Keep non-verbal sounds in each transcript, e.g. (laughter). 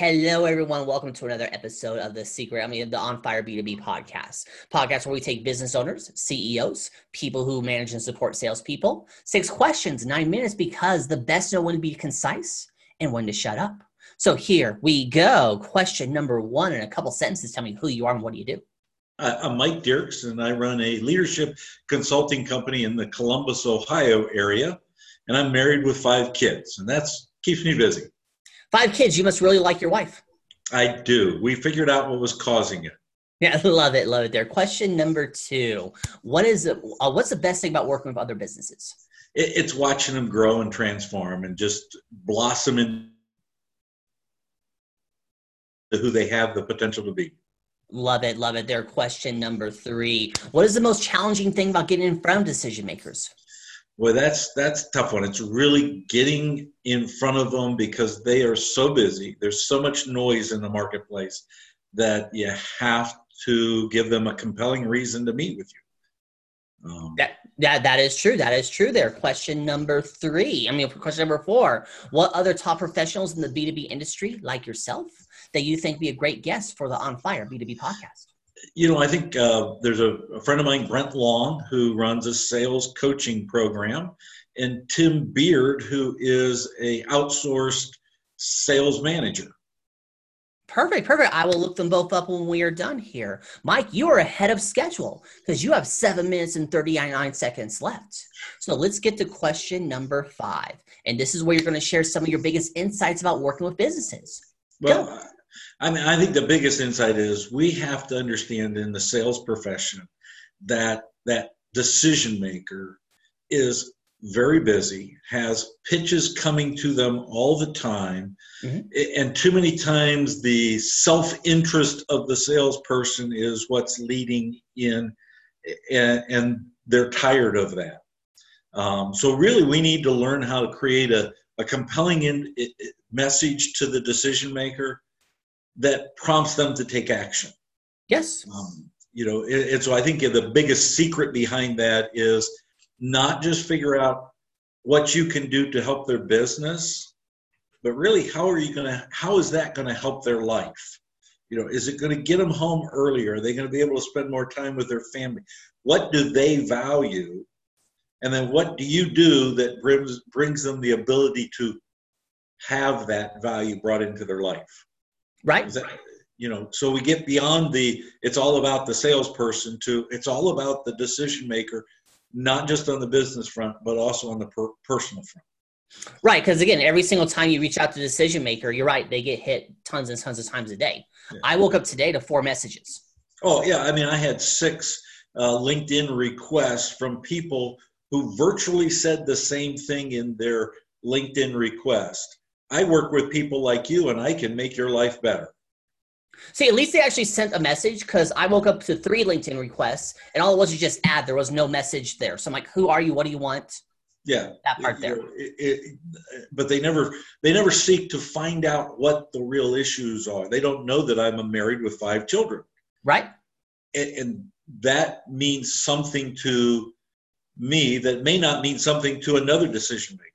Hello, everyone. Welcome to another episode of the Secret, I mean, the On Fire B2B podcast. Podcast where we take business owners, CEOs, people who manage and support salespeople, six questions, nine minutes, because the best know when to be concise and when to shut up. So here we go. Question number one in a couple sentences. Tell me who you are and what do you do? Uh, I'm Mike Dirks, and I run a leadership consulting company in the Columbus, Ohio area. And I'm married with five kids, and that's keeps me busy. Five kids. You must really like your wife. I do. We figured out what was causing it. Yeah, (laughs) love it, love it. There. Question number two: What is? Uh, what's the best thing about working with other businesses? It, it's watching them grow and transform and just blossom into who they have the potential to be. Love it, love it. There. Question number three: What is the most challenging thing about getting in front of decision makers? Well, that's that's tough one. It's really getting in front of them because they are so busy. There's so much noise in the marketplace that you have to give them a compelling reason to meet with you. Um, that that that is true. That is true. There. Question number three. I mean, question number four. What other top professionals in the B two B industry, like yourself, that you think be a great guest for the On Fire B two B podcast? You know, I think uh, there's a, a, friend of mine, Brent Long, who runs a sales coaching program, and Tim Beard, who is a outsourced sales manager. Perfect, perfect. I will look them both up when we are done here. Mike, you are ahead of schedule because you have seven minutes and 39 seconds left. So let's get to question number five. And this is where you're going to share some of your biggest insights about working with businesses. Well, Go. I mean, I think the biggest insight is we have to understand in the sales profession that that decision maker is very busy, has pitches coming to them all the time, mm-hmm. and too many times the self interest of the salesperson is what's leading in, and, and they're tired of that. Um, so, really, we need to learn how to create a, a compelling in, message to the decision maker that prompts them to take action. Yes. Um, you know, and so I think the biggest secret behind that is not just figure out what you can do to help their business, but really how are you going to, how is that going to help their life? You know, is it going to get them home earlier? Are they going to be able to spend more time with their family? What do they value? And then what do you do that brings, brings them the ability to have that value brought into their life? Right. That, you know, so we get beyond the it's all about the salesperson to it's all about the decision maker, not just on the business front, but also on the per- personal front. Right, because again, every single time you reach out to the decision maker, you're right, they get hit tons and tons of times a day. Yeah. I woke up today to four messages. Oh yeah, I mean, I had six uh, LinkedIn requests from people who virtually said the same thing in their LinkedIn request. I work with people like you and I can make your life better. See, at least they actually sent a message because I woke up to three LinkedIn requests and all it was was just add. There was no message there. So I'm like, who are you? What do you want? Yeah, that part there. It, it, but they never they never seek to find out what the real issues are. They don't know that I'm a married with five children. Right. And, and that means something to me that may not mean something to another decision maker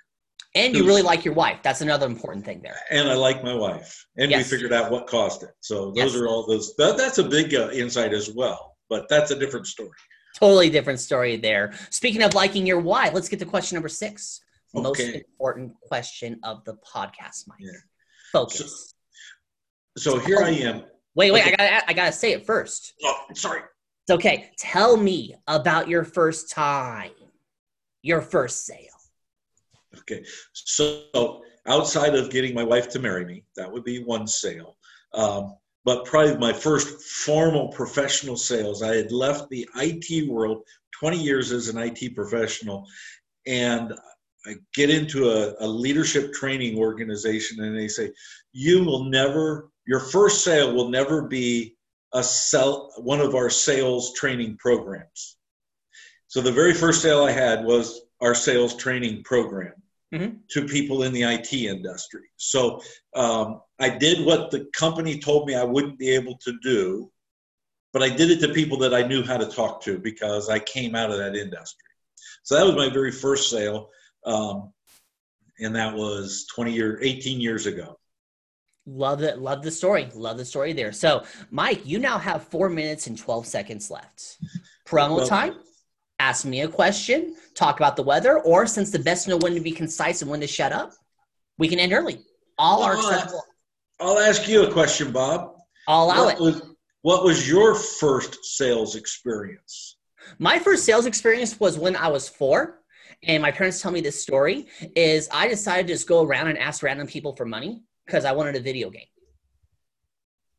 and you really like your wife. That's another important thing there. And I like my wife, and yes. we figured out what caused it. So those yes. are all those. That, that's a big uh, insight as well, but that's a different story. Totally different story there. Speaking of liking your wife, let's get to question number six. Okay. Most important question of the podcast, Mike. Yeah. Focus. So, so here I am. Wait, wait. Okay. I gotta, I gotta say it first. Oh, sorry. It's okay. Tell me about your first time, your first sale. Okay, so outside of getting my wife to marry me, that would be one sale. Um, but probably my first formal professional sales, I had left the IT world 20 years as an IT professional, and I get into a, a leadership training organization, and they say, "You will never, your first sale will never be a sell one of our sales training programs." So the very first sale I had was our sales training program mm-hmm. to people in the IT industry. So um, I did what the company told me I wouldn't be able to do, but I did it to people that I knew how to talk to because I came out of that industry. So that was my very first sale, um, and that was 20 years, 18 years ago. Love it. Love the story. Love the story there. So, Mike, you now have four minutes and 12 seconds left. Promo Well- time. Ask me a question, talk about the weather, or since the best know when to be concise and when to shut up, we can end early. All are uh, acceptable. I'll ask you a question, Bob. I'll allow what it. was what was your first sales experience? My first sales experience was when I was four, and my parents tell me this story. Is I decided to just go around and ask random people for money because I wanted a video game.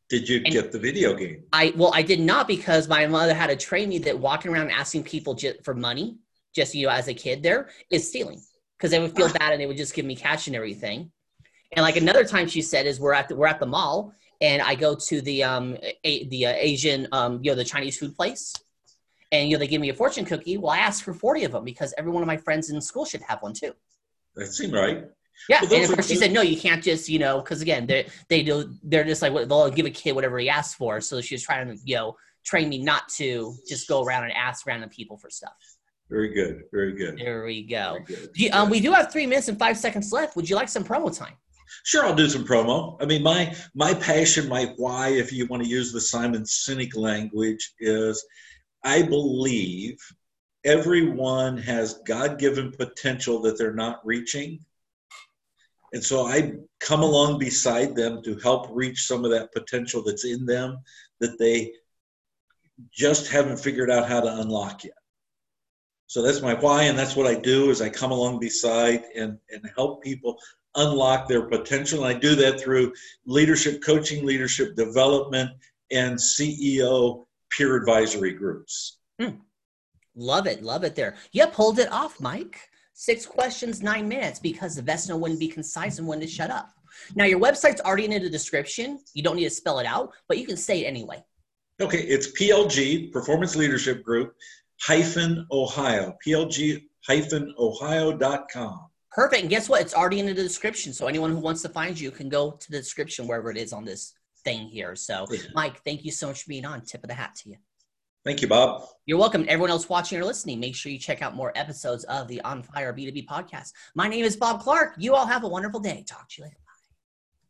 Did you And- get the video game? I well, I did not because my mother had to train me that walking around asking people just for money, just you know, as a kid, there is stealing because they would feel bad and they would just give me cash and everything. And like another time, she said is we're at the, we're at the mall and I go to the um a, the uh, Asian um you know the Chinese food place, and you know they give me a fortune cookie. Well, I asked for forty of them because every one of my friends in school should have one too. That seemed right. Yeah, Well, and of course she said no, you can't just you know because again they they do they're just like they'll give a kid whatever he asks for. So she was trying to you know train me not to just go around and ask random people for stuff. Very good. Very good. There we go. Good. You- um, we do have three minutes and five seconds left. Would you like some promo time? Sure, I'll do some promo. I mean, my my passion, my why, if you want to use the Simon Sinek language, is I believe everyone has God-given potential that they're not reaching, and so I come along beside them to help reach some of that potential that's in them that they just haven't figured out how to unlock yet. So that's my why, and that's what I do is I come along beside and, and help people unlock their potential. And I do that through leadership coaching, leadership development, and CEO peer advisory groups. Hmm. Love it, love it. There. Yep, hold it off, Mike. Six questions, nine minutes, because the when to be concise and wouldn't shut up. Now your website's already in the description. You don't need to spell it out, but you can say it anyway. Okay, it's PLG, Performance Leadership Group, hyphen Ohio, PLG hyphen Ohio.com. Perfect. And guess what? It's already in the description. So anyone who wants to find you can go to the description wherever it is on this thing here. So, Mike, thank you so much for being on. Tip of the hat to you. Thank you, Bob. You're welcome. Everyone else watching or listening, make sure you check out more episodes of the On Fire B2B podcast. My name is Bob Clark. You all have a wonderful day. Talk to you later.